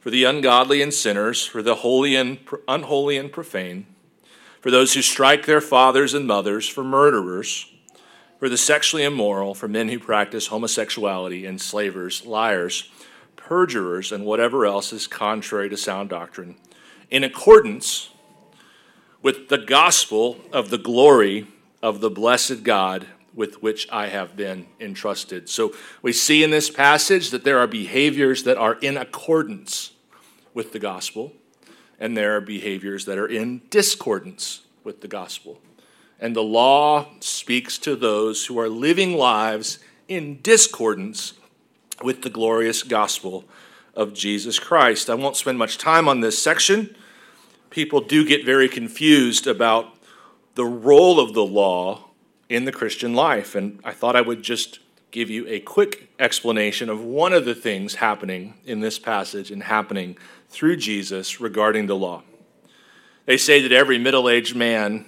for the ungodly and sinners, for the holy and unholy and profane, for those who strike their fathers and mothers, for murderers, for the sexually immoral, for men who practice homosexuality, enslavers, liars, perjurers, and whatever else is contrary to sound doctrine, in accordance with the gospel of the glory of the blessed God with which I have been entrusted. So we see in this passage that there are behaviors that are in accordance with the gospel, and there are behaviors that are in discordance with the gospel. And the law speaks to those who are living lives in discordance with the glorious gospel of Jesus Christ. I won't spend much time on this section. People do get very confused about the role of the law in the Christian life. And I thought I would just give you a quick explanation of one of the things happening in this passage and happening through Jesus regarding the law. They say that every middle aged man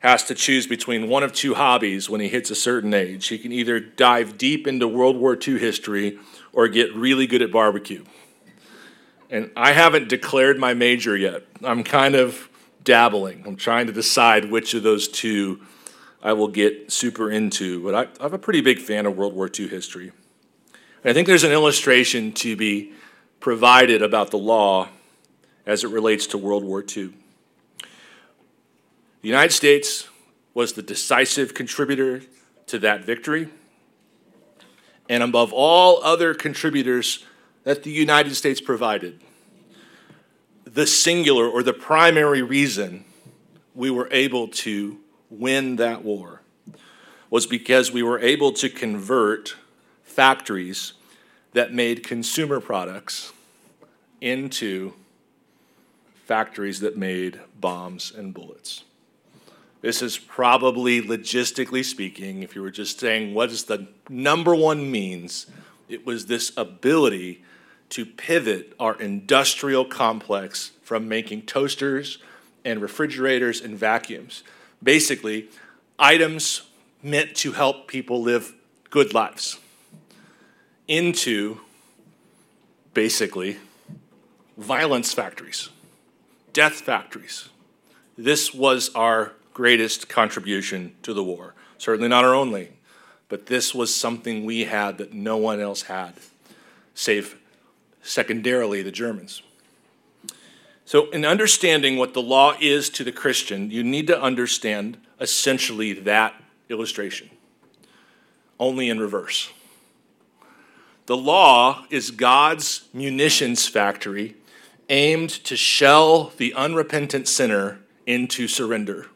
has to choose between one of two hobbies when he hits a certain age. He can either dive deep into World War II history or get really good at barbecue. And I haven't declared my major yet. I'm kind of dabbling. I'm trying to decide which of those two I will get super into, but I, am a pretty big fan of World War II history. And I think there's an illustration to be provided about the law as it relates to World War II. The United States was the decisive contributor to that victory. And above all other contributors that the United States provided, the singular or the primary reason we were able to win that war was because we were able to convert factories that made consumer products into factories that made bombs and bullets. This is probably logistically speaking, if you were just saying what is the number one means, it was this ability to pivot our industrial complex from making toasters and refrigerators and vacuums basically items meant to help people live good lives into basically violence factories, death factories. This was our greatest contribution to the war. Certainly not our only, but this was something we had that no one else had, save secondarily the Germans. So, in understanding what the law is to the Christian, you need to understand essentially that illustration, only in reverse. The law is God's munitions factory aimed to shell the unrepentant sinner into surrender.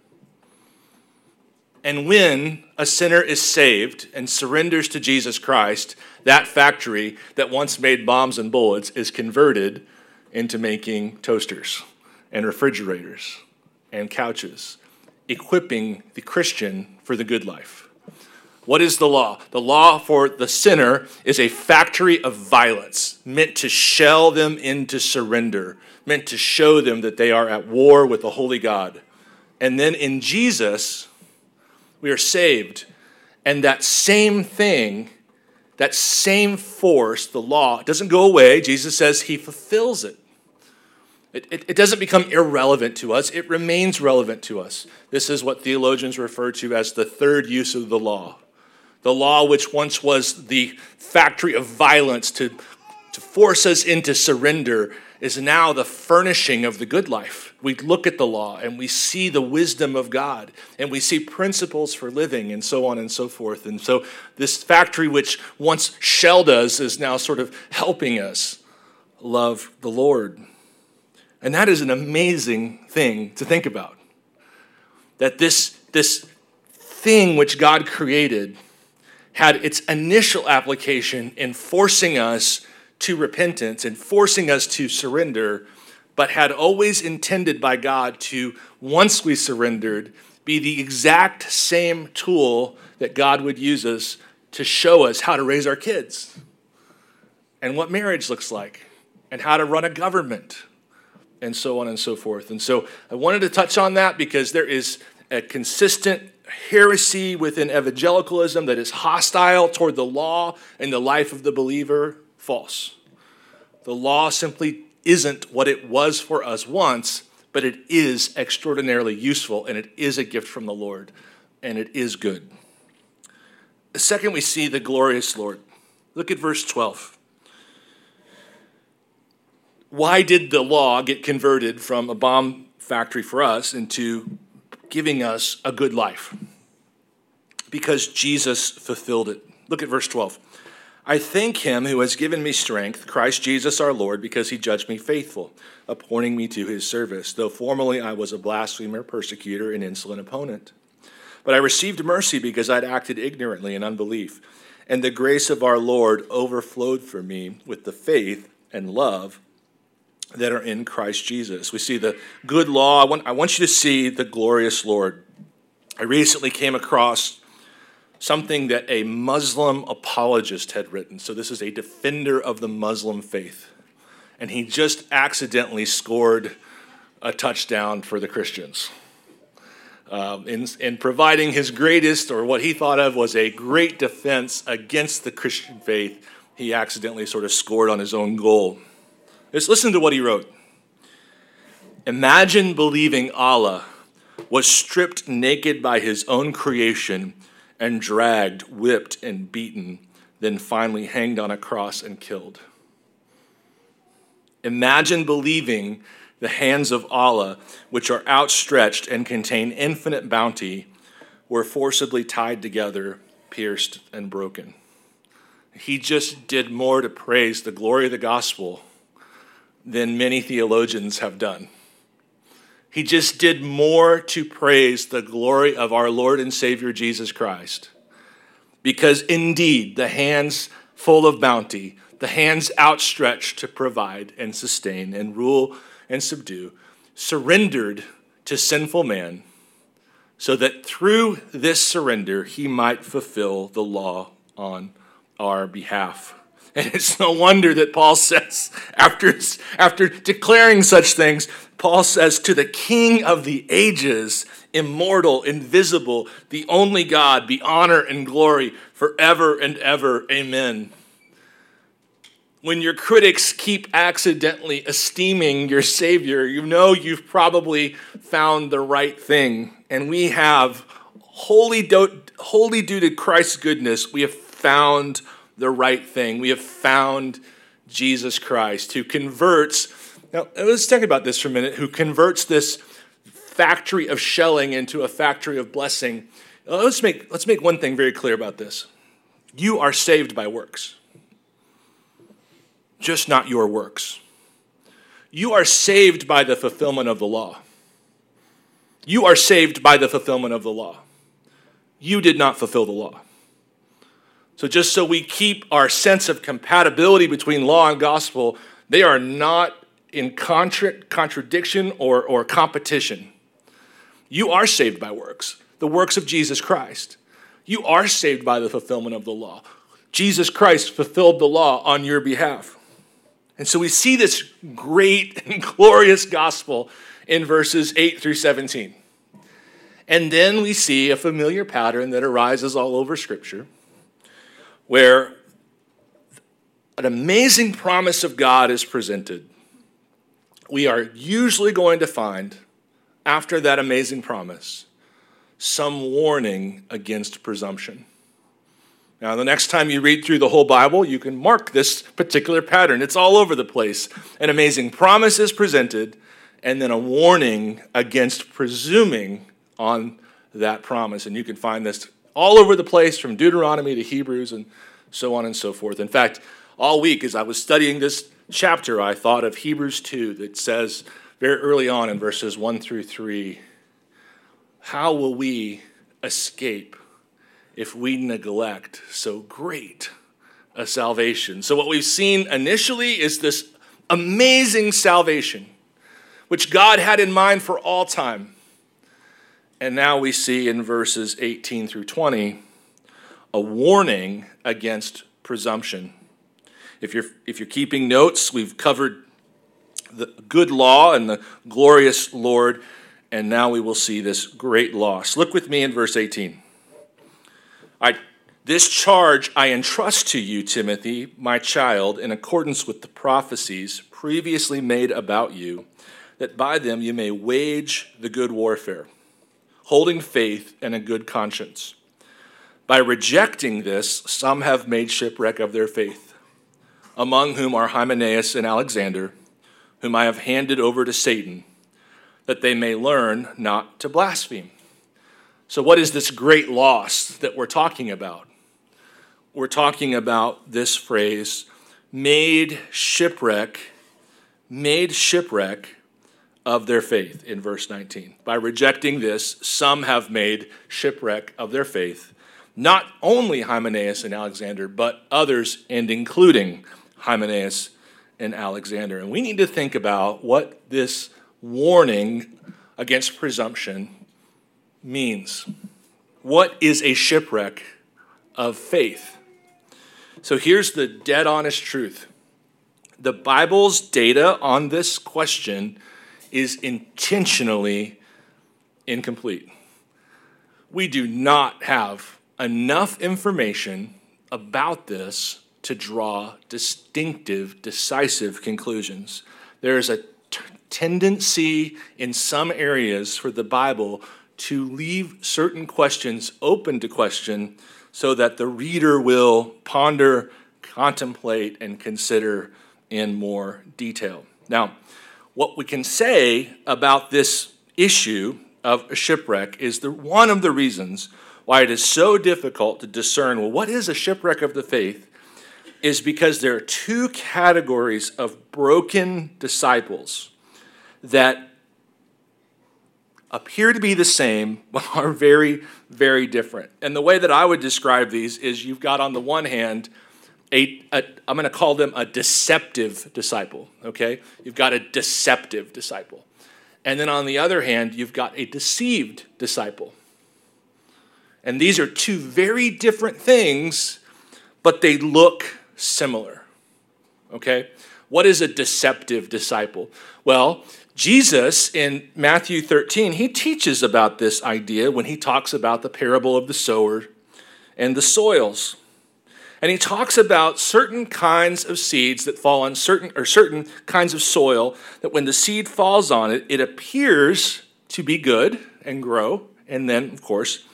And when a sinner is saved and surrenders to Jesus Christ, that factory that once made bombs and bullets is converted into making toasters and refrigerators and couches, equipping the Christian for the good life. What is the law? The law for the sinner is a factory of violence meant to shell them into surrender, meant to show them that they are at war with the holy God. And then in Jesus, we are saved. And that same thing that same force, the law, doesn't go away. Jesus says he fulfills it. It, it. it, doesn't become irrelevant to us, it remains relevant to us. This is what theologians refer to as the third use of the law. The law, which once was the factory of violence to, to force us into surrender, is now the furnishing of the good life. We look at the law and we see the wisdom of God and we see principles for living and so on and so forth. And so, this factory, which once shelled us, is now sort of helping us love the Lord. And that is an amazing thing to think about. That this, this thing which God created had its initial application in forcing us to repentance and forcing us to surrender, but had always intended by God to, once we surrendered, be the exact same tool that God would use us to show us how to raise our kids and what marriage looks like and how to run a government and so on and so forth. And so I wanted to touch on that because there is a consistent heresy within evangelicalism that is hostile toward the law and the life of the believer false. The law simply isn't what it was for us once, but it is extraordinarily useful and it is a gift from the Lord and it is good. Second, we see the glorious Lord. Look at verse 12. Why did the law get converted from a bomb factory for us into giving us a good life? Because Jesus fulfilled it. Look at verse 12. I thank him who has given me strength, Christ Jesus our Lord, because he judged me faithful, appointing me to his service, though formerly I was a blasphemer, persecutor, and insolent opponent. But I received mercy because I'd acted ignorantly in unbelief, and the grace of our Lord overflowed for me with the faith and love that are in Christ Jesus. We see the good law. I want, I want you to see the glorious Lord. I recently came across something that a Muslim apologist had written. So, this is a defender of the Muslim faith. And he just accidentally scored a touchdown for the Christians. Um, in, in providing his greatest, or what he thought of was a great defense against the Christian faith, he accidentally sort of scored on his own goal. Just listen to what he wrote. Imagine believing Allah was stripped naked by his own creation and dragged, whipped, and beaten, then finally hanged on a cross and killed. Imagine believing the hands of Allah, which are outstretched and contain infinite bounty, were forcibly tied together, pierced, and broken. He just did more to praise the glory of the gospel than many theologians have done. He just did more to praise the glory of our Lord and Savior Jesus Christ. Because indeed, the hands full of bounty, the hands outstretched to provide and sustain and rule and subdue, surrendered to sinful man, so that through this surrender he might fulfill the law on our behalf. And it's no wonder that Paul says, after, after declaring such things, Paul says, To the King of the ages, immortal, invisible, the only God, be honor and glory forever and ever. Amen when your critics keep accidentally esteeming your Savior, you know you've probably found the right thing. And we have, wholly, do- wholly due to Christ's goodness, we have found the right thing. We have found Jesus Christ who converts. Now, let's talk about this for a minute. Who converts this factory of shelling into a factory of blessing? Uh, let's make, let's make one thing very clear about this. You are saved by works just not your works. You are saved by the fulfillment of the law. You are saved by the fulfillment of the law. You did not fulfill the law. So, just so we keep our sense of compatibility between law and gospel, they are not in contra- contradiction or, or competition. You are saved by works, the works of Jesus Christ. You are saved by the fulfillment of the law. Jesus Christ fulfilled the law on your behalf. And so we see this great and glorious gospel in verses 8 through 17. And then we see a familiar pattern that arises all over Scripture where an amazing promise of God is presented. We are usually going to find, after that amazing promise, some warning against presumption. Now, the next time you read through the whole Bible, you can mark this particular pattern. It's all over the place. An amazing promise is presented, and then a warning against presuming on that promise. And you can find this all over the place from Deuteronomy to Hebrews and so on and so forth. In fact, all week as I was studying this chapter, I thought of Hebrews 2 that says very early on in verses 1 through 3 How will we escape if we neglect so great a salvation. So, what we've seen initially is this amazing salvation, which God had in mind for all time. And now we see in verses 18 through 20 a warning against presumption. If you're, if you're keeping notes, we've covered the good law and the glorious Lord, and now we will see this great loss. Look with me in verse 18. I, This charge I entrust to you, Timothy, my child, in accordance with the prophecies previously made about you, that by them you may wage the good warfare, holding faith and a good conscience. By rejecting this, some have made shipwreck of their faith, among whom are Hymenaeus and Alexander, whom I have handed over to Satan, that they may learn not to blaspheme. So, what is this great loss that we're talking about? we're talking about this phrase made shipwreck, made shipwreck of their faith in verse 19. By rejecting this, some have made shipwreck of their faith. Not only Hymenaeus and Alexander, but others, and including Hymenaeus and Alexander. And we need to think about what this warning against presumption means. What is a shipwreck of faith? So here's the dead honest truth the Bible's data on this question is intentionally incomplete. We do not have enough information about this to draw distinctive, decisive conclusions. There is a t- tendency in some areas for the Bible to leave certain questions open to question so that the reader will ponder, contemplate, and consider in more detail. Now, what we can say about this issue of a shipwreck is the, one of the reasons why it is so difficult to discern well, what is a shipwreck of the faith is because there are two categories of broken disciples that appear to be the same, but are very, very different. And the way that I would describe these is you've got on the one hand, a, a I'm going to call them a deceptive disciple, okay? You've got a deceptive disciple. And then on the other hand, you've got a deceived disciple. And these are two very different things, but they look similar, okay? What is a deceptive disciple? Well, Jesus in Matthew 13, he teaches about this idea when he talks about the parable of the sower and the soils. And he talks about certain kinds of seeds that fall on certain or certain kinds of soil that when the seed falls on it, it appears to be good and grow, and then of course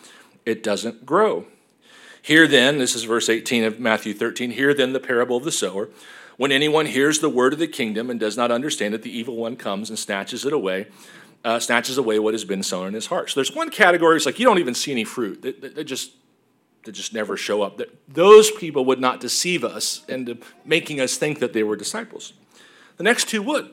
it doesn't grow. Here then, this is verse 18 of Matthew 13, here then the parable of the sower. When anyone hears the word of the kingdom and does not understand it, the evil one comes and snatches it away, uh, snatches away what has been sown in his heart. So there's one category, it's like you don't even see any fruit. They, just they just never show up. Those people would not deceive us into making us think that they were disciples. The next two would.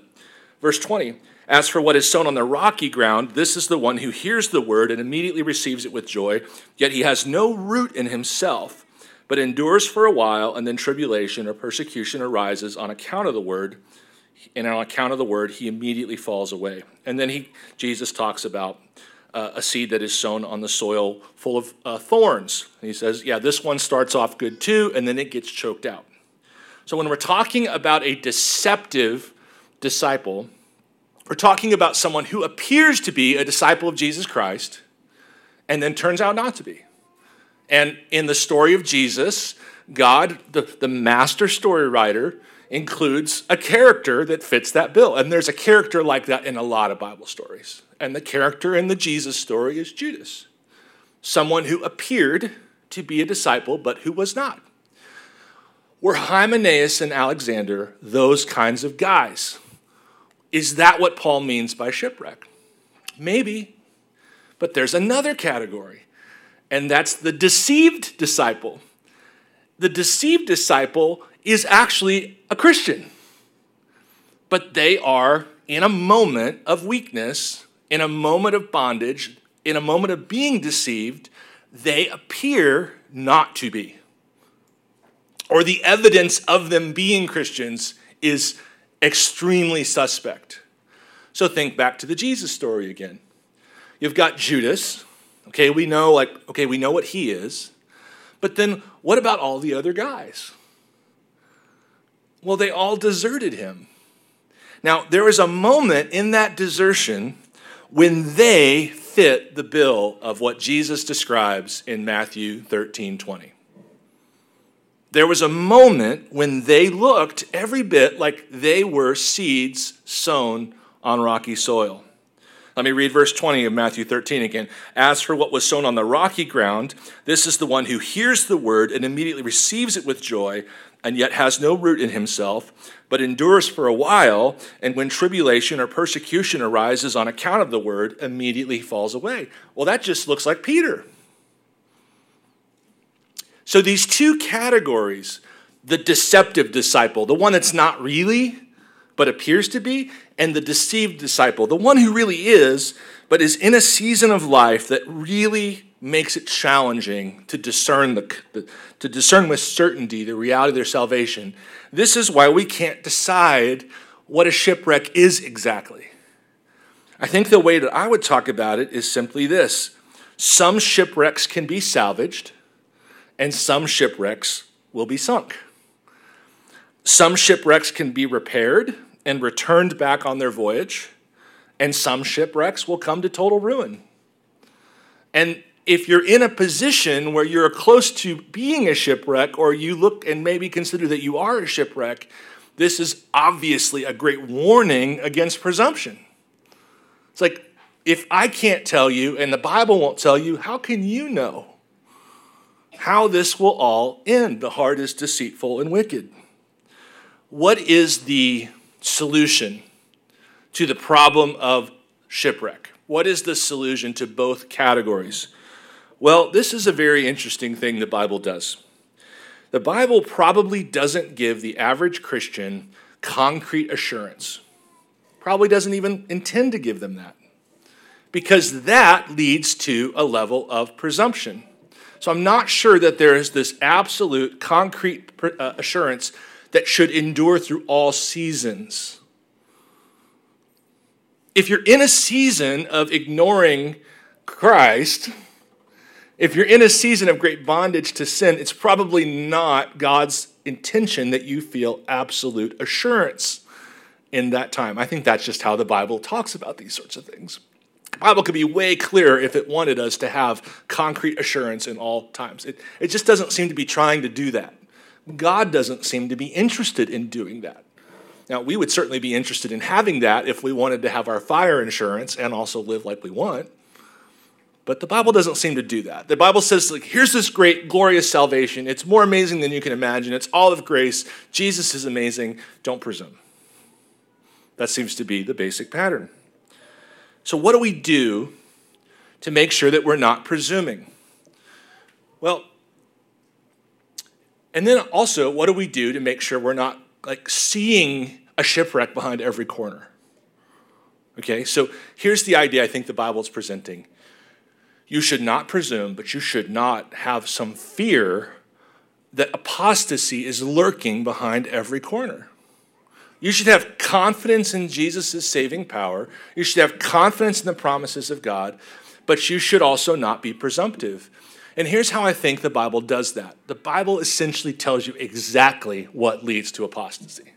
Verse 20 As for what is sown on the rocky ground, this is the one who hears the word and immediately receives it with joy, yet he has no root in himself but endures for a while, and then tribulation or persecution arises on account of the word, and on account of the word, he immediately falls away. And then he, Jesus talks about uh, a seed that is sown on the soil full of uh, thorns. And he says, yeah, this one starts off good too, and then it gets choked out. So when we're talking about a deceptive disciple, we're talking about someone who appears to be a disciple of Jesus Christ and then turns out not to be. And in the story of Jesus, God, the, the master story writer, includes a character that fits that bill. And there's a character like that in a lot of Bible stories. And the character in the Jesus story is Judas, someone who appeared to be a disciple, but who was not. Were Hymenaeus and Alexander those kinds of guys? Is that what Paul means by shipwreck? Maybe. But there's another category and that's the deceived disciple. The deceived disciple is actually a Christian, but they are in a moment of weakness, in a moment of bondage, in a moment of being deceived, they appear not to be. Or the evidence of them being Christians is extremely suspect. So think back to the Jesus story again. You've got Judas, Okay, we know like okay, we know what he is. But then what about all the other guys? Well, they all deserted him. Now, there was a moment in that desertion when they fit the bill of what Jesus describes in Matthew 13 20. there was a moment when they looked every bit like they were seeds sown on rocky soil. Let me read verse 20 of Matthew 13 again. As for what was sown on the rocky ground, this is the one who hears the word and immediately receives it with joy, and yet has no root in himself, but endures for a while, and when tribulation or persecution arises on account of the word, immediately falls away. Well, that just looks like Peter. So these two categories, the deceptive disciple, the one that's not really, but appears to be, and the deceived disciple, the one who really is, but is in a season of life that really makes it challenging to discern the, to discern with certainty the reality of their salvation. This is why we can't decide what a shipwreck is exactly. I think the way that I would talk about it is simply this. Some shipwrecks can be salvaged, and some shipwrecks will be sunk. Some shipwrecks can be repaired and returned back on their voyage, and some shipwrecks will come to total ruin. And if you're in a position where you're close to being a shipwreck, or you look and maybe consider that you are a shipwreck, this is obviously a great warning against presumption. It's like, if I can't tell you and the Bible won't tell you, how can you know? how this will all end. The heart is deceitful and wicked. What is the solution to the problem of shipwreck? What is the solution to both categories? Well, this is a very interesting thing the Bible does. The Bible probably doesn't give the average Christian concrete assurance, probably doesn't even intend to give them that, because that leads to a level of presumption. So I'm not sure that there is this absolute concrete uh, assurance that should endure through all seasons. If you're in a season of ignoring Christ, if you're in a season of great bondage to sin, it's probably not God's intention that you feel absolute assurance in that time. I think that's just how the Bible talks about these sorts of things. The Bible could be way clearer if it wanted us to have concrete assurance in all times. It, it just doesn't seem to be trying to do that. God doesn't seem to be interested in doing that. Now, we would certainly be interested in having that if we wanted to have our fire insurance and also live like we want. But the Bible doesn't seem to do that. The Bible says, like, here's this great, glorious salvation. It's more amazing than you can imagine. It's all of grace. Jesus is amazing. Don't presume. That seems to be the basic pattern. So, what do we do to make sure that we're not presuming? Well, and then also, what do we do to make sure we're not like seeing a shipwreck behind every corner? Okay, so here's the idea I think the Bible is presenting. You should not presume, but you should not have some fear that apostasy is lurking behind every corner. You should have confidence in Jesus' saving power. You should have confidence in the promises of God, but you should also not be presumptive. And here's how I think the Bible does that the Bible essentially tells you exactly what leads to apostasy.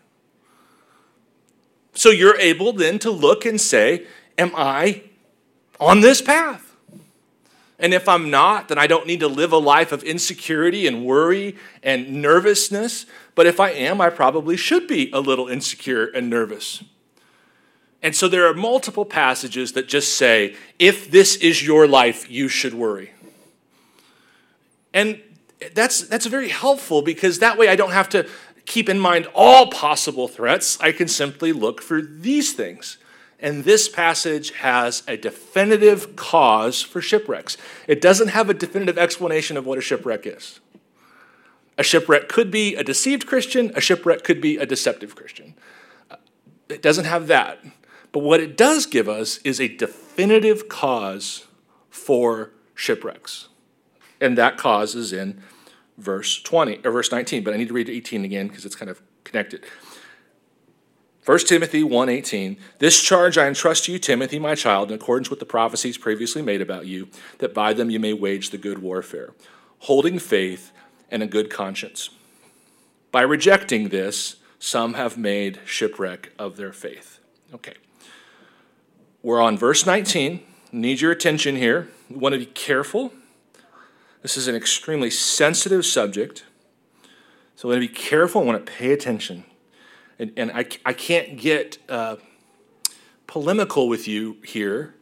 So you're able then to look and say, Am I on this path? And if I'm not, then I don't need to live a life of insecurity and worry and nervousness. But if I am, I probably should be a little insecure and nervous. And so there are multiple passages that just say, if this is your life, you should worry. And that's, that's very helpful because that way I don't have to keep in mind all possible threats. I can simply look for these things. And this passage has a definitive cause for shipwrecks. It doesn't have a definitive explanation of what a shipwreck is. A shipwreck could be a deceived Christian, a shipwreck could be a deceptive Christian. It doesn't have that. But what it does give us is a definitive cause for shipwrecks. And that cause is in verse 20 or verse 19, but I need to read 18 again because it's kind of connected. 1 Timothy 1:18 This charge I entrust to you Timothy my child in accordance with the prophecies previously made about you that by them you may wage the good warfare holding faith and a good conscience. By rejecting this some have made shipwreck of their faith. Okay. We're on verse 19 need your attention here. We want to be careful. This is an extremely sensitive subject. So we want to be careful. I want to pay attention. And, and I, I can't get uh, polemical with you here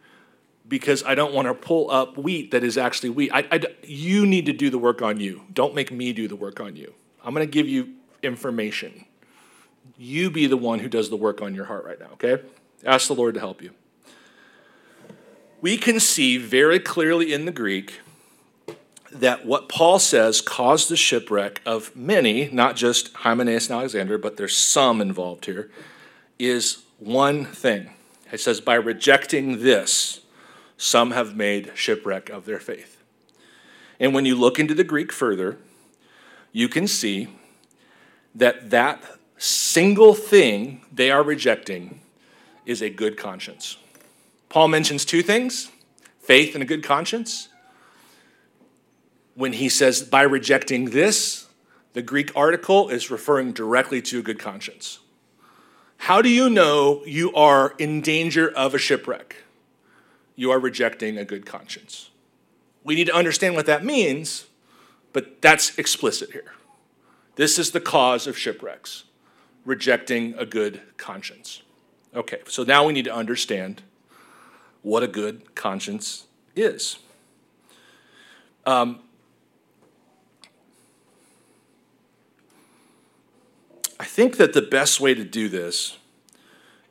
because I don't want to pull up wheat that is actually wheat. I, I, you need to do the work on you. Don't make me do the work on you. I'm going to give you information. You be the one who does the work on your heart right now, okay? Ask the Lord to help you. We can see very clearly in the Greek that what Paul says caused the shipwreck of many, not just Hymenaeus and Alexander, but there's some involved here, is one thing. It says, by rejecting this, some have made shipwreck of their faith. And when you look into the Greek further, you can see that that single thing they are rejecting is a good conscience. Paul mentions two things faith and a good conscience. When he says, by rejecting this, the Greek article is referring directly to a good conscience. How do you know you are in danger of a shipwreck? you are rejecting a good conscience. We need to understand what that means, but that's explicit here. This is the cause of shipwrecks rejecting a good conscience. Okay, so now we need to understand what a good conscience is. Um, I think that the best way to do this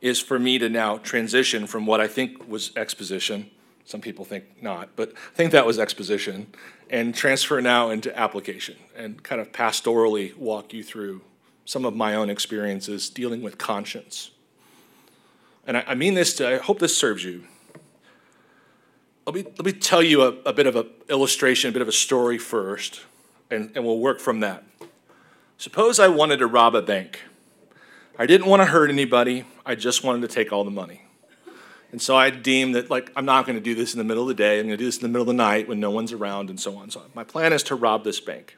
is for me to now transition from what I think was exposition. Some people think not, but I think that was exposition, and transfer now into application and kind of pastorally walk you through some of my own experiences dealing with conscience. And I, mean this to, I hope this serves you. Let me, let me tell you a, a bit of an illustration, a bit of a story first, and, and we'll work from that. Suppose I wanted to rob a bank. I didn't want to hurt anybody. I just wanted to take all the money. And so I deemed that, like, I'm not going to do this in the middle of the day. I'm going to do this in the middle of the night when no one's around and so on. And so on. my plan is to rob this bank.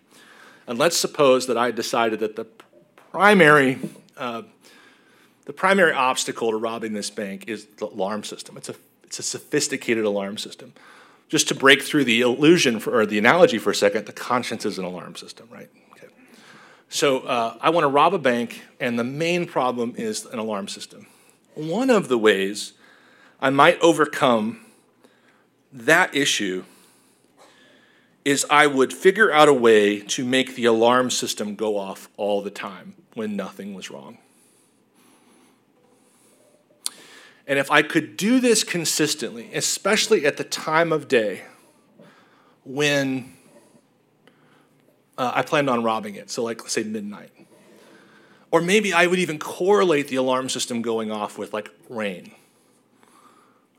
And let's suppose that I decided that the primary, uh, the primary obstacle to robbing this bank is the alarm system. It's a, it's a sophisticated alarm system. Just to break through the illusion for, or the analogy for a second, the conscience is an alarm system, right? So uh, I want to rob a bank, and the main problem is an alarm system. One of the ways I might overcome that issue is I would figure out a way to make the alarm system go off all the time when nothing was wrong. And if I could do this consistently, especially at the time of day when uh, I planned on robbing it. So, like, let's say midnight. Or maybe I would even correlate the alarm system going off with like rain.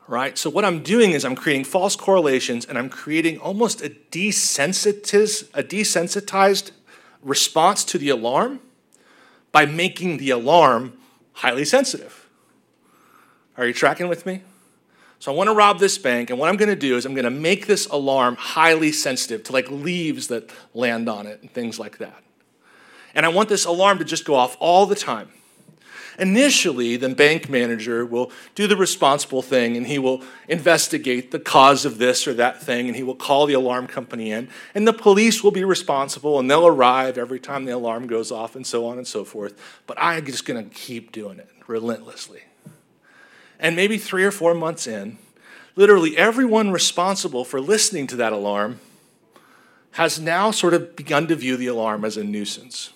Right? So, what I'm doing is I'm creating false correlations and I'm creating almost a desensitized, a desensitized response to the alarm by making the alarm highly sensitive. Are you tracking with me? So I want to rob this bank, and what I'm going to do is I'm going to make this alarm highly sensitive to like leaves that land on it and things like that. And I want this alarm to just go off all the time. Initially, the bank manager will do the responsible thing and he will investigate the cause of this or that thing and he will call the alarm company in. And the police will be responsible and they'll arrive every time the alarm goes off and so on and so forth. But I'm just going to keep doing it relentlessly. And maybe three or four months in, literally everyone responsible for listening to that alarm has now sort of begun to view the alarm as a nuisance.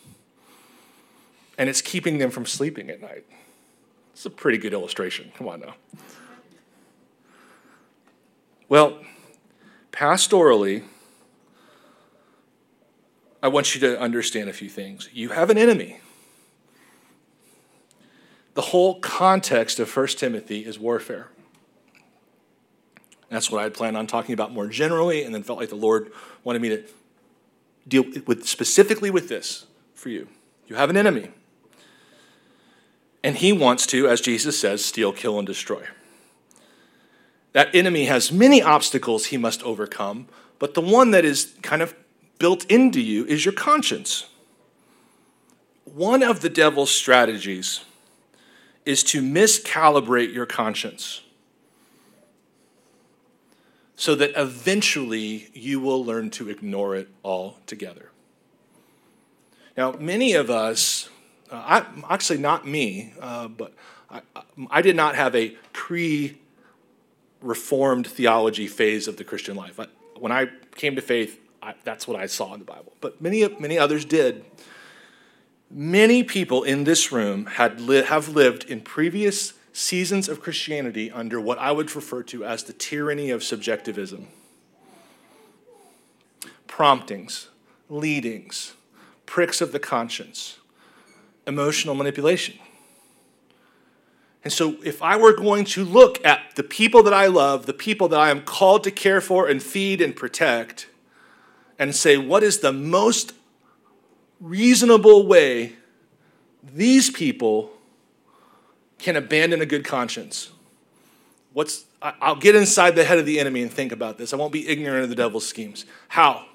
And it's keeping them from sleeping at night. It's a pretty good illustration. Come on now. Well, pastorally, I want you to understand a few things. You have an enemy the whole context of 1 Timothy is warfare. that's what I had planned on talking about more generally, and then felt like the Lord wanted me to deal with specifically with this for you. You have an enemy. And he wants to, as Jesus says, steal, kill, and destroy. That enemy has many obstacles he must overcome, but the one that is kind of built into you is your conscience. One of the devil's strategies is to miscalibrate your conscience so that eventually you will learn to ignore it altogether. Now, many of us, uh, I, actually not me, uh, but I, I, did not have a pre reformed theology phase of the Christian life. I, when I came to faith, that's what I saw in the Bible. But many, many others did. Many people in this room had li- have lived in previous seasons of Christianity under what I would refer to as the tyranny of subjectivism. Promptings, leadings, pricks of the conscience, emotional manipulation. And so, if I were going to look at the people that I love, the people that I am called to care for and feed and protect, and say, what is the most reasonable way these people can abandon a good conscience? What's, I'll get inside the head of the enemy and think about this. I won't be ignorant of the devil's schemes. How?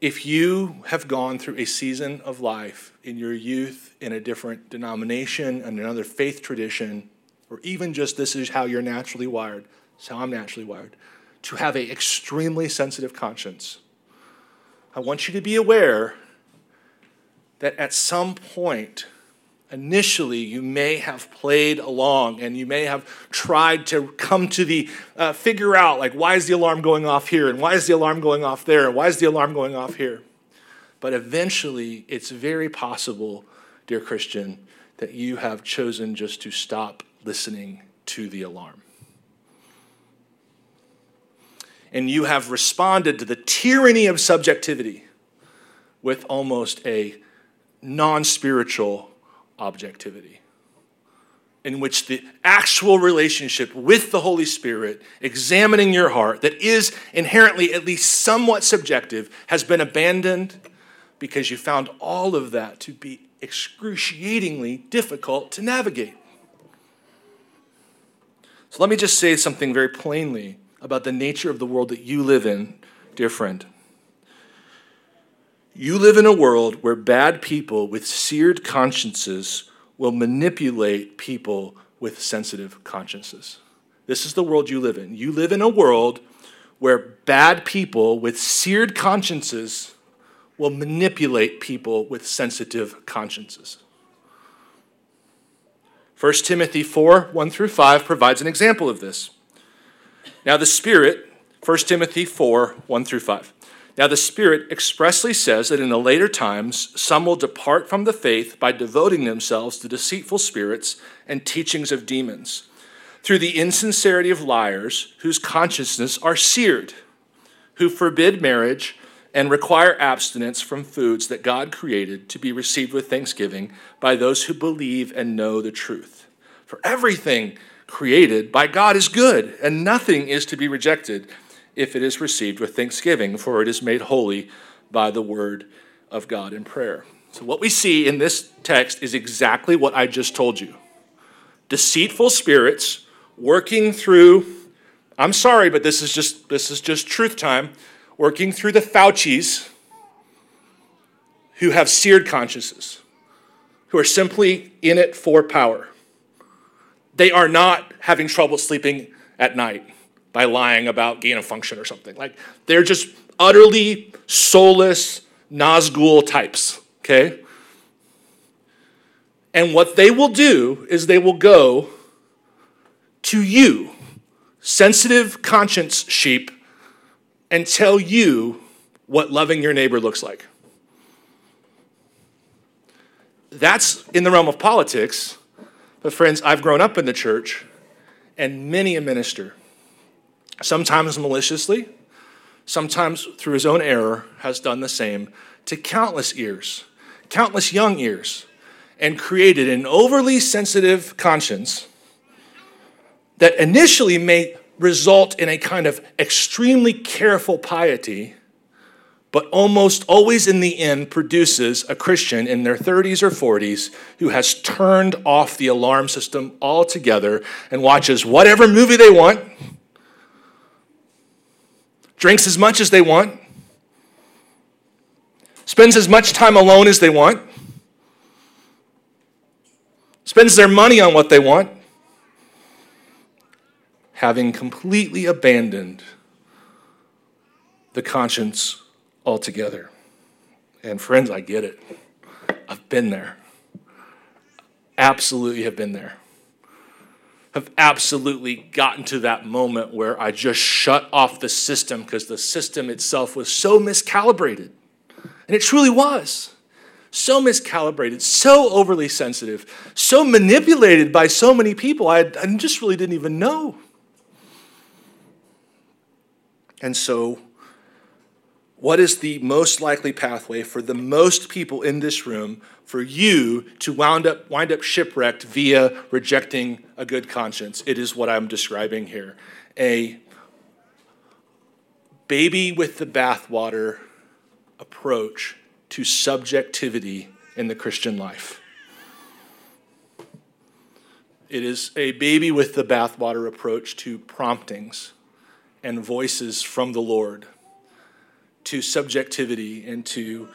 If you have gone through a season of life in your youth in a different denomination and another faith tradition, or even just this is how you're naturally wired, it's how I'm naturally wired, to have an extremely sensitive conscience, I want you to be aware that at some point, initially you may have played along and you may have tried to come to the uh, figure out like why is the alarm going off here and why is the alarm going off there and why is the alarm going off here? But eventually it's very possible dear christian that you have chosen just to stop listening to the alarm. And you have responded to the tyranny of subjectivity with almost a non spiritual objectivity, in which the actual relationship with the Holy Spirit, examining your heart, that is inherently at least somewhat subjective, has been abandoned because you found all of that to be excruciatingly difficult to navigate. So let me just say something very plainly about the nature of the world that you live in, dear friend. You live in a world where bad people with seared consciences will manipulate people with sensitive consciences. This is the world you live in. You live in a world where bad people with seared consciences will manipulate people with sensitive consciences. 1 Timothy 4 1 through 5 provides an example of this. Now, the Spirit, 1 Timothy 4 1 through 5. Now, the Spirit expressly says that in the later times, some will depart from the faith by devoting themselves to deceitful spirits and teachings of demons, through the insincerity of liars whose consciences are seared, who forbid marriage and require abstinence from foods that God created to be received with thanksgiving by those who believe and know the truth. For everything created by God is good, and nothing is to be rejected if it is received with thanksgiving, for it is made holy by the word of God in prayer. So, what we see in this text is exactly what I just told you deceitful spirits working through, I'm sorry, but this is just, this is just truth time, working through the Faucis who have seared consciences, who are simply in it for power. They are not having trouble sleeping at night by lying about gain of function or something. Like they're just utterly soulless Nazgul types, okay? And what they will do is they will go to you, sensitive conscience sheep, and tell you what loving your neighbor looks like. That's in the realm of politics. But, friends, I've grown up in the church, and many a minister sometimes maliciously, sometimes through his own error, has done the same to countless ears, countless young ears, and created an overly sensitive conscience that initially may result in a kind of extremely careful piety, but almost always in the end produces a Christian in their 30s or 40s who has turned off the alarm system altogether and watches whatever movie they want drinks as much as they want, spends as much time alone as they want, spends their money on what they want, having completely abandoned the conscience altogether. And friends, I get it. I've been there. Absolutely have been there. Have absolutely gotten to that moment where I just shut off the system because the system itself was so miscalibrated. And it truly was. So miscalibrated, so overly sensitive, so manipulated by so many people, I, I just really didn't even know. And so, what is the most likely pathway for the most people in this room for you to wind up, wind up shipwrecked via rejecting a good conscience? It is what I'm describing here a baby with the bathwater approach to subjectivity in the Christian life. It is a baby with the bathwater approach to promptings and voices from the Lord, to subjectivity and to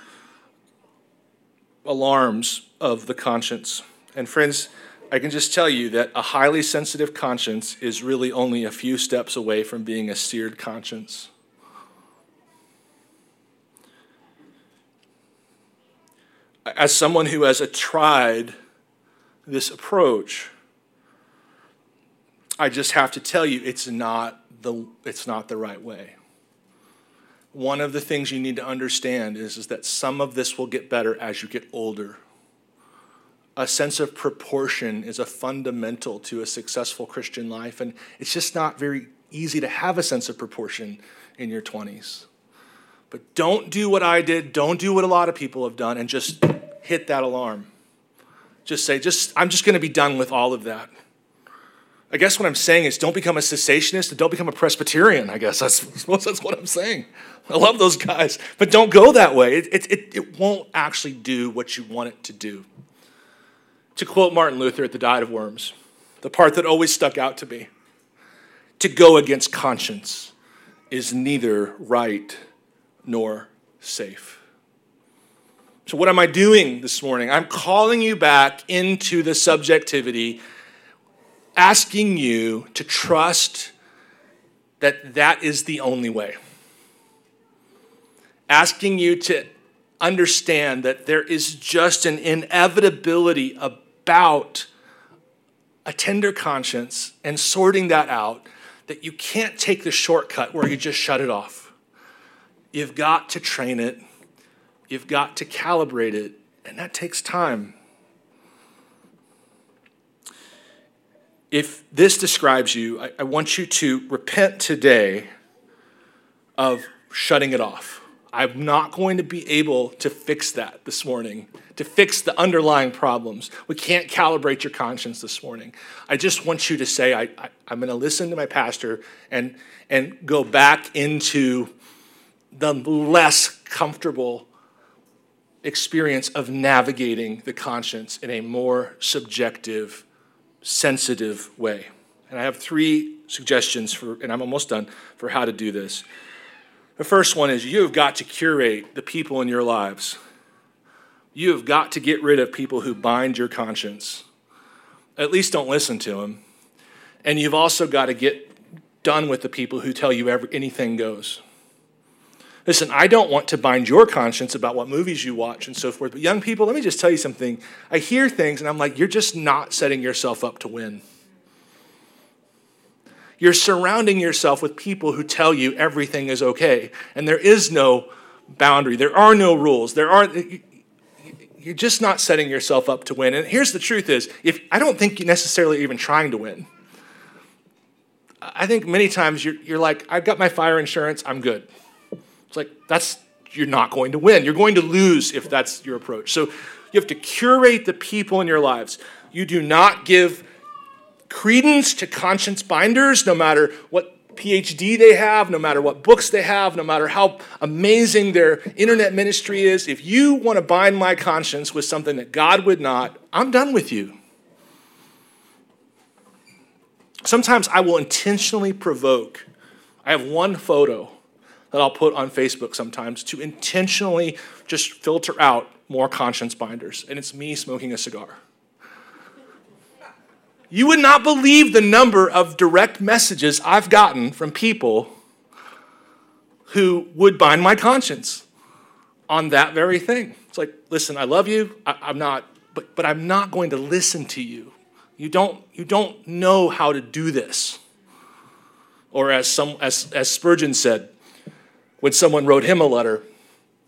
alarms of the conscience. And friends, I can just tell you that a highly sensitive conscience is really only a few steps away from being a seared conscience. As someone who has tried this approach, I just have to tell you it's not the, it's not the right way. One of the things you need to understand is, is that some of this will get better as you get older. A sense of proportion is a fundamental to a successful Christian life, and it's just not very easy to have a sense of proportion in your 20s. But don't do what I did, don't do what a lot of people have done, and just hit that alarm. Just say, just I'm just going to be done with all of that. I guess what I'm saying is don't become a cessationist and don't become a Presbyterian, I guess. That's, that's what I'm saying. I love those guys, but don't go that way. It, it, it, it won't actually do what you want it to do. To quote Martin Luther at the Diet of Worms, the part that always stuck out to me to go against conscience is neither right nor safe. So, what am I doing this morning? I'm calling you back into the subjectivity asking you to trust that that is the only way. Asking you to understand that there is just an inevitability about a tender conscience and sorting that out that you can't take the shortcut where you just shut it off. You've got to train it, you've got to calibrate it, and that takes time. If this describes you, I, I, want you to repent today of shutting it off. I'm not going to be able to fix that this morning, to fix the underlying problems. We can't calibrate your conscience this morning. I just want you to say, I, I'm going to listen to my pastor and, and go back into the less comfortable experience of navigating the conscience in a more subjective sensitive way. And I have three suggestions for, and I'm almost done, for how to do this. The first one is you have got to curate the people in your lives. You have got to get rid of people who bind your conscience. At least don't listen to them. And you've also got to get done with the people who tell you every, anything goes. Listen, I don't want to bind your conscience about what movies you watch and so forth, but young people, let me just tell you something. I hear things and I'm like, you're just not setting yourself up to win. You're surrounding yourself with people who tell you everything is okay, and there is no boundary, there are no rules, there are you're just not setting yourself up to win. And here's the truth is, if I don't think you're necessarily even trying to win. I think many times you're, you're like, I've got my fire insurance, I'm good. It's like, that's, you're not going to win. You're going to lose if that's your approach. So you have to curate the people in your lives. You do not give credence to conscience binders, no matter what PhD they have, no matter what books they have, no matter how amazing their internet ministry is. If you want to bind my conscience with something that God would not, I'm done with you. Sometimes I will intentionally provoke. I have one photo that I'll put on Facebook sometimes to intentionally just filter out more conscience binders, and it's me smoking a cigar. You would not believe the number of direct messages I've gotten from people who would bind my conscience. on that very thing. It's like, listen, I love you. I, am not, but, but I'm not going to listen to you. You don't, you don't know how to do this. Or as, some, as, as Spurgeon said, when someone wrote him a letter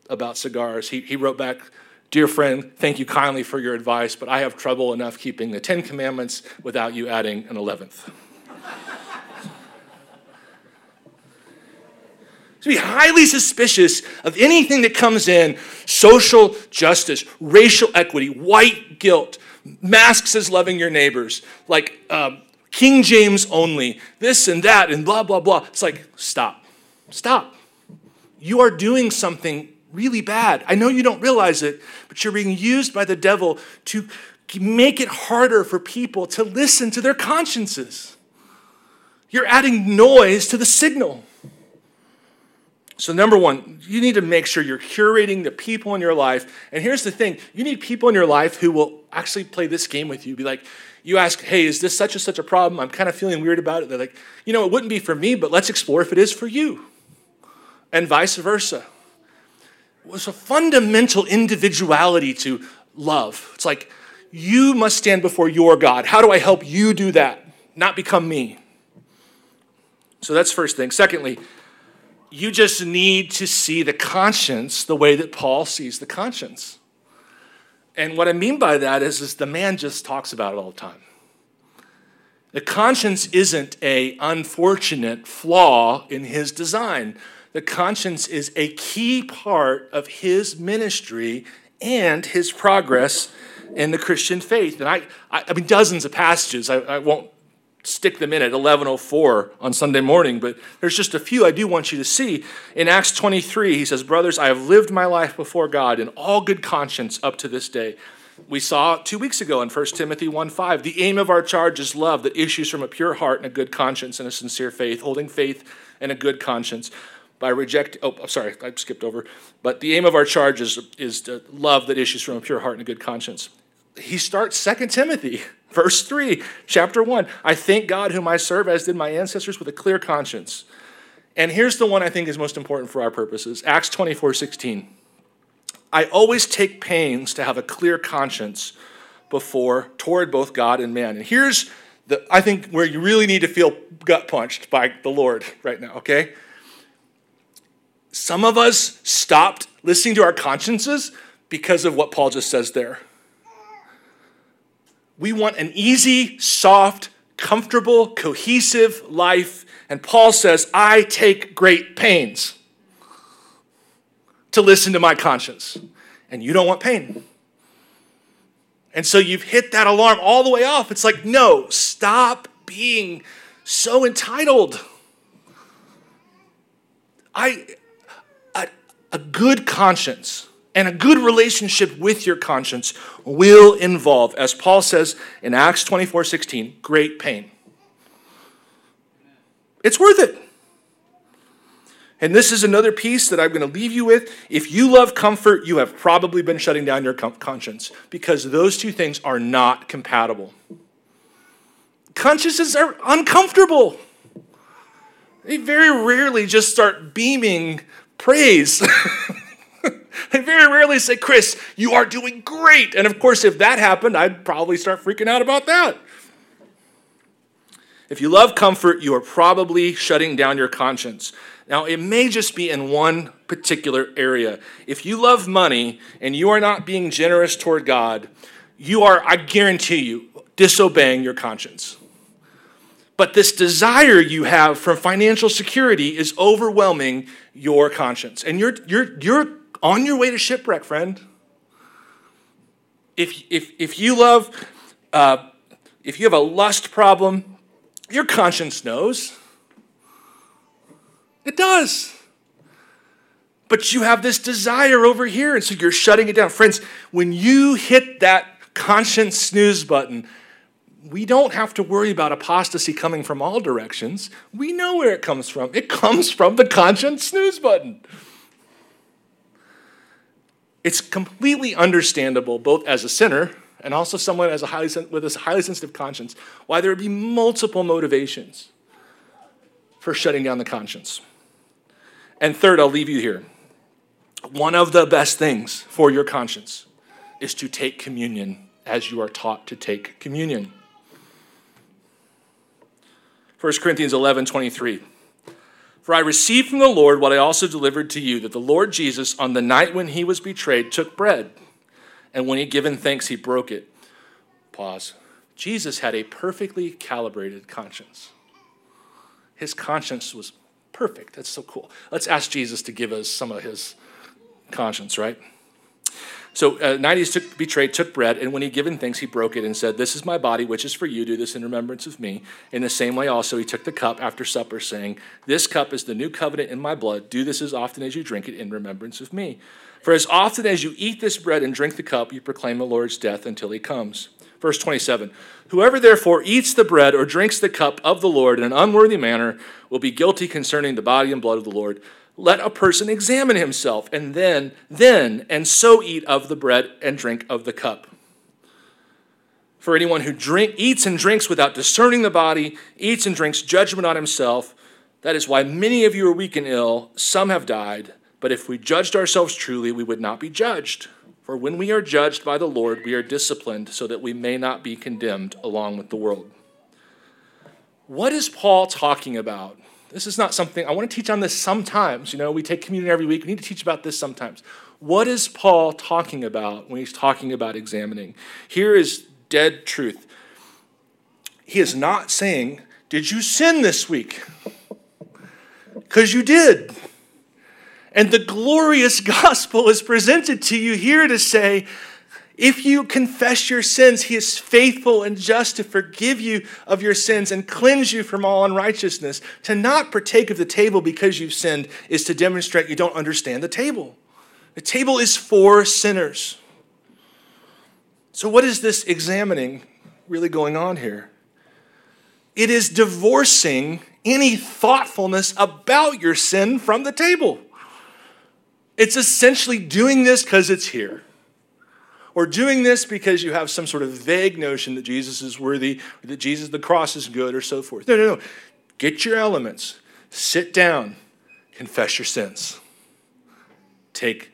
about cigars, he, he wrote back, Dear friend, thank you kindly for your advice, but I have trouble enough keeping the Ten Commandments without you adding an eleventh. to be highly suspicious of anything that comes in social justice, racial equity, white guilt, masks as loving your neighbors, like um, King James only, this and that, and blah, blah, blah. It's like, stop, stop. You are doing something really bad. I know you don't realize it, but you're being used by the devil to make it harder for people to listen to their consciences. You're adding noise to the signal. So, number one, you need to make sure you're curating the people in your life. And here's the thing you need people in your life who will actually play this game with you. Be like, you ask, hey, is this such and such a problem? I'm kind of feeling weird about it. They're like, you know, it wouldn't be for me, but let's explore if it is for you. And vice versa. It's a fundamental individuality to love. It's like, you must stand before your God. How do I help you do that? Not become me. So that's first thing. Secondly, you just need to see the conscience the way that Paul sees the conscience. And what I mean by that is, is the man just talks about it all the time. The conscience isn't a unfortunate flaw in his design. The conscience is a key part of his ministry and his progress in the Christian faith. And I, I, I mean, dozens of passages. I, I won't stick them in at 1104 on Sunday morning, but there's just a few I do want you to see. In Acts 23, he says, Brothers, I have lived my life before God in all good conscience up to this day. We saw two weeks ago in 1 Timothy 1 5, the aim of our charge is love that issues from a pure heart and a good conscience and a sincere faith, holding faith and a good conscience. By reject, oh, sorry, I skipped over. But the aim of our charge is, is the love that issues from a pure heart and a good conscience. He starts 2 Timothy Verse 3, chapter 1 I thank God whom I serve, as did my ancestors, with a clear conscience. And here's the one I think is most important for our purposes Acts 24 16. I always take pains to have a clear conscience before toward both God and man. And here's the I think where you really need to feel gut punched by the Lord right now, okay? Some of us stopped listening to our consciences because of what Paul just says there. We want an easy, soft, comfortable, cohesive life. And Paul says, I take great pains to listen to my conscience. And you don't want pain. And so you've hit that alarm all the way off. It's like, no, stop being so entitled. I a, good conscience and a good relationship with your conscience will involve, as Paul says in Acts 24 16, great pain. It's worth it. And this is another piece that I'm going to leave you with. If you love comfort, you have probably been shutting down your conscience because those two things are not compatible. Consciences are uncomfortable. They very rarely just start beaming praise. They very rarely say, Chris, you are doing great. And of course, if that happened, I'd probably start freaking out about that. If you love comfort, you are probably shutting down your conscience. Now, it may just be in one particular area. If you love money and you are not being generous toward God, you are, I guarantee you, disobeying your conscience. But this desire you have for financial security is overwhelming your conscience. And you're, you're, you're on your way to shipwreck, friend. If, if, if you love, uh, if you have a lust problem, your conscience knows. It does. But you have this desire over here, and so you're shutting it down. Friends, when you hit that conscience snooze button, we don't have to worry about apostasy coming from all directions. We know where it comes from. It comes from the conscience snooze button. It's completely understandable, both as a sinner and also someone as a highly, with a highly sensitive conscience, why there would be multiple motivations for shutting down the conscience. And third, I'll leave you here. one of the best things for your conscience is to take communion as you are taught to take communion. 1 Corinthians 11 23. For I received from the Lord what I also delivered to you that the Lord Jesus, on the night when he was betrayed, took bread. And when he had given thanks, he broke it. Pause. Jesus had a perfectly calibrated conscience. His conscience was perfect. That's so cool. Let's ask Jesus to give us some of his conscience, right? So uh, night he took, betrayed, took bread, and when he given thanks, he broke it and said, This is my body, which is for you. Do this in remembrance of me. In the same way, also, he took the cup after supper, saying, This cup is the new covenant in my blood. Do this as often as you drink it in remembrance of me. For as often as you eat this bread and drink the cup, you proclaim the Lord's death until he comes. Verse 27 Whoever therefore eats the bread or drinks the cup of the Lord in an unworthy manner will be guilty concerning the body and blood of the Lord let a person examine himself and then then and so eat of the bread and drink of the cup. For anyone who drink, eats and drinks without discerning the body eats and drinks judgment on himself. That is why many of you are weak and ill. Some have died. But if we judged ourselves truly we would not be judged. For when we are judged by the lord we are disciplined so that we may not be condemned along with the world. What is paul talking about this is not something, I want to teach on this sometimes. You know, we take communion every week. We need to teach about this sometimes. What is Paul talking about when he's talking about examining? Here is dead truth. He is not saying, Did you sin this week? Because you did. And the glorious gospel is presented to you here to say, if you confess your sins, he is faithful and just to forgive you of your sins and cleanse you from all unrighteousness. To not partake of the table because you've sinned is to demonstrate you don't understand the table. The table is for sinners. So, what is this examining really going on here? It is divorcing any thoughtfulness about your sin from the table. It's essentially doing this because it's here or doing this because you have some sort of vague notion that Jesus is worthy, or that Jesus, the cross is good, or so forth. No, no, no. Get your elements, sit down, confess your sins. Take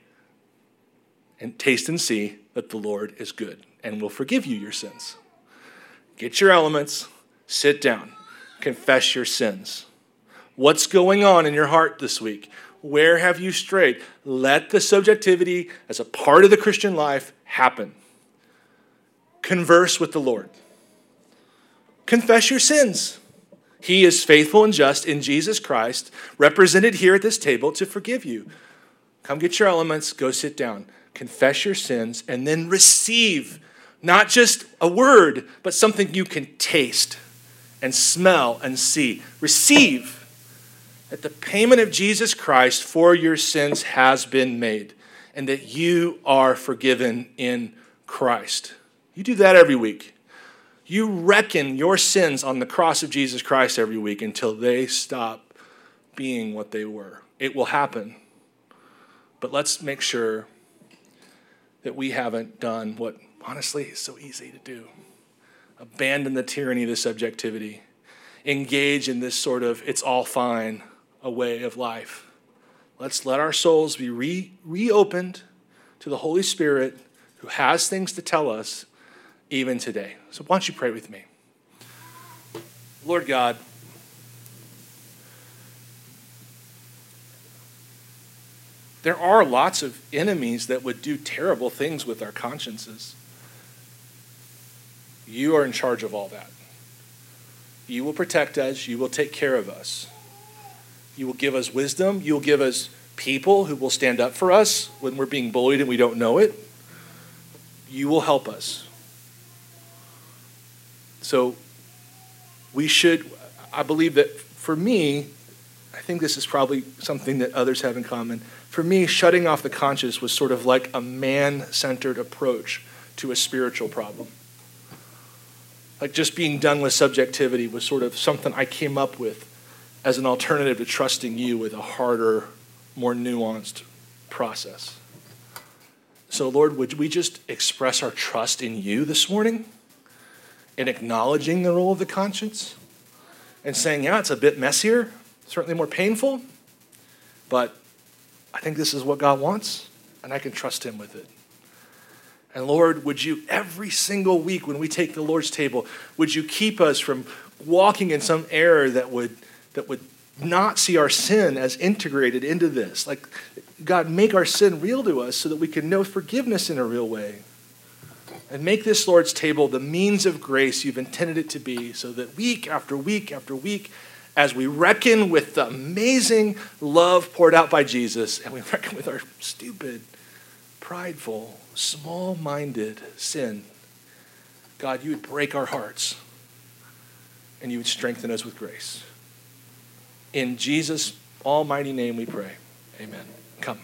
and taste and see that the Lord is good and will forgive you your sins. Get your elements, sit down, confess your sins. What's going on in your heart this week? Where have you strayed? Let the subjectivity as a part of the Christian life happen. Converse with the Lord. Confess your sins. He is faithful and just in Jesus Christ, represented here at this table to forgive you. Come get your elements, go sit down, confess your sins, and then receive not just a word, but something you can taste and smell and see. Receive that the payment of Jesus Christ for your sins has been made and that you are forgiven in Christ. You do that every week. You reckon your sins on the cross of Jesus Christ every week until they stop being what they were. It will happen. But let's make sure that we haven't done what honestly is so easy to do abandon the tyranny of the subjectivity, engage in this sort of it's all fine a way of life. Let's let our souls be re- reopened to the Holy Spirit who has things to tell us even today. So, why don't you pray with me? Lord God, there are lots of enemies that would do terrible things with our consciences. You are in charge of all that. You will protect us, you will take care of us. You will give us wisdom. You'll give us people who will stand up for us when we're being bullied and we don't know it. You will help us. So we should, I believe that for me, I think this is probably something that others have in common. For me, shutting off the conscious was sort of like a man centered approach to a spiritual problem. Like just being done with subjectivity was sort of something I came up with as an alternative to trusting you with a harder, more nuanced process. So, Lord, would we just express our trust in you this morning in acknowledging the role of the conscience and saying, yeah, it's a bit messier, certainly more painful, but I think this is what God wants, and I can trust Him with it. And Lord, would you every single week when we take the Lord's table, would you keep us from walking in some error that would that would not see our sin as integrated into this? Like God, make our sin real to us so that we can know forgiveness in a real way. And make this Lord's table the means of grace you've intended it to be, so that week after week after week, as we reckon with the amazing love poured out by Jesus, and we reckon with our stupid, prideful, small minded sin, God, you would break our hearts and you would strengthen us with grace. In Jesus' almighty name we pray. Amen. Come.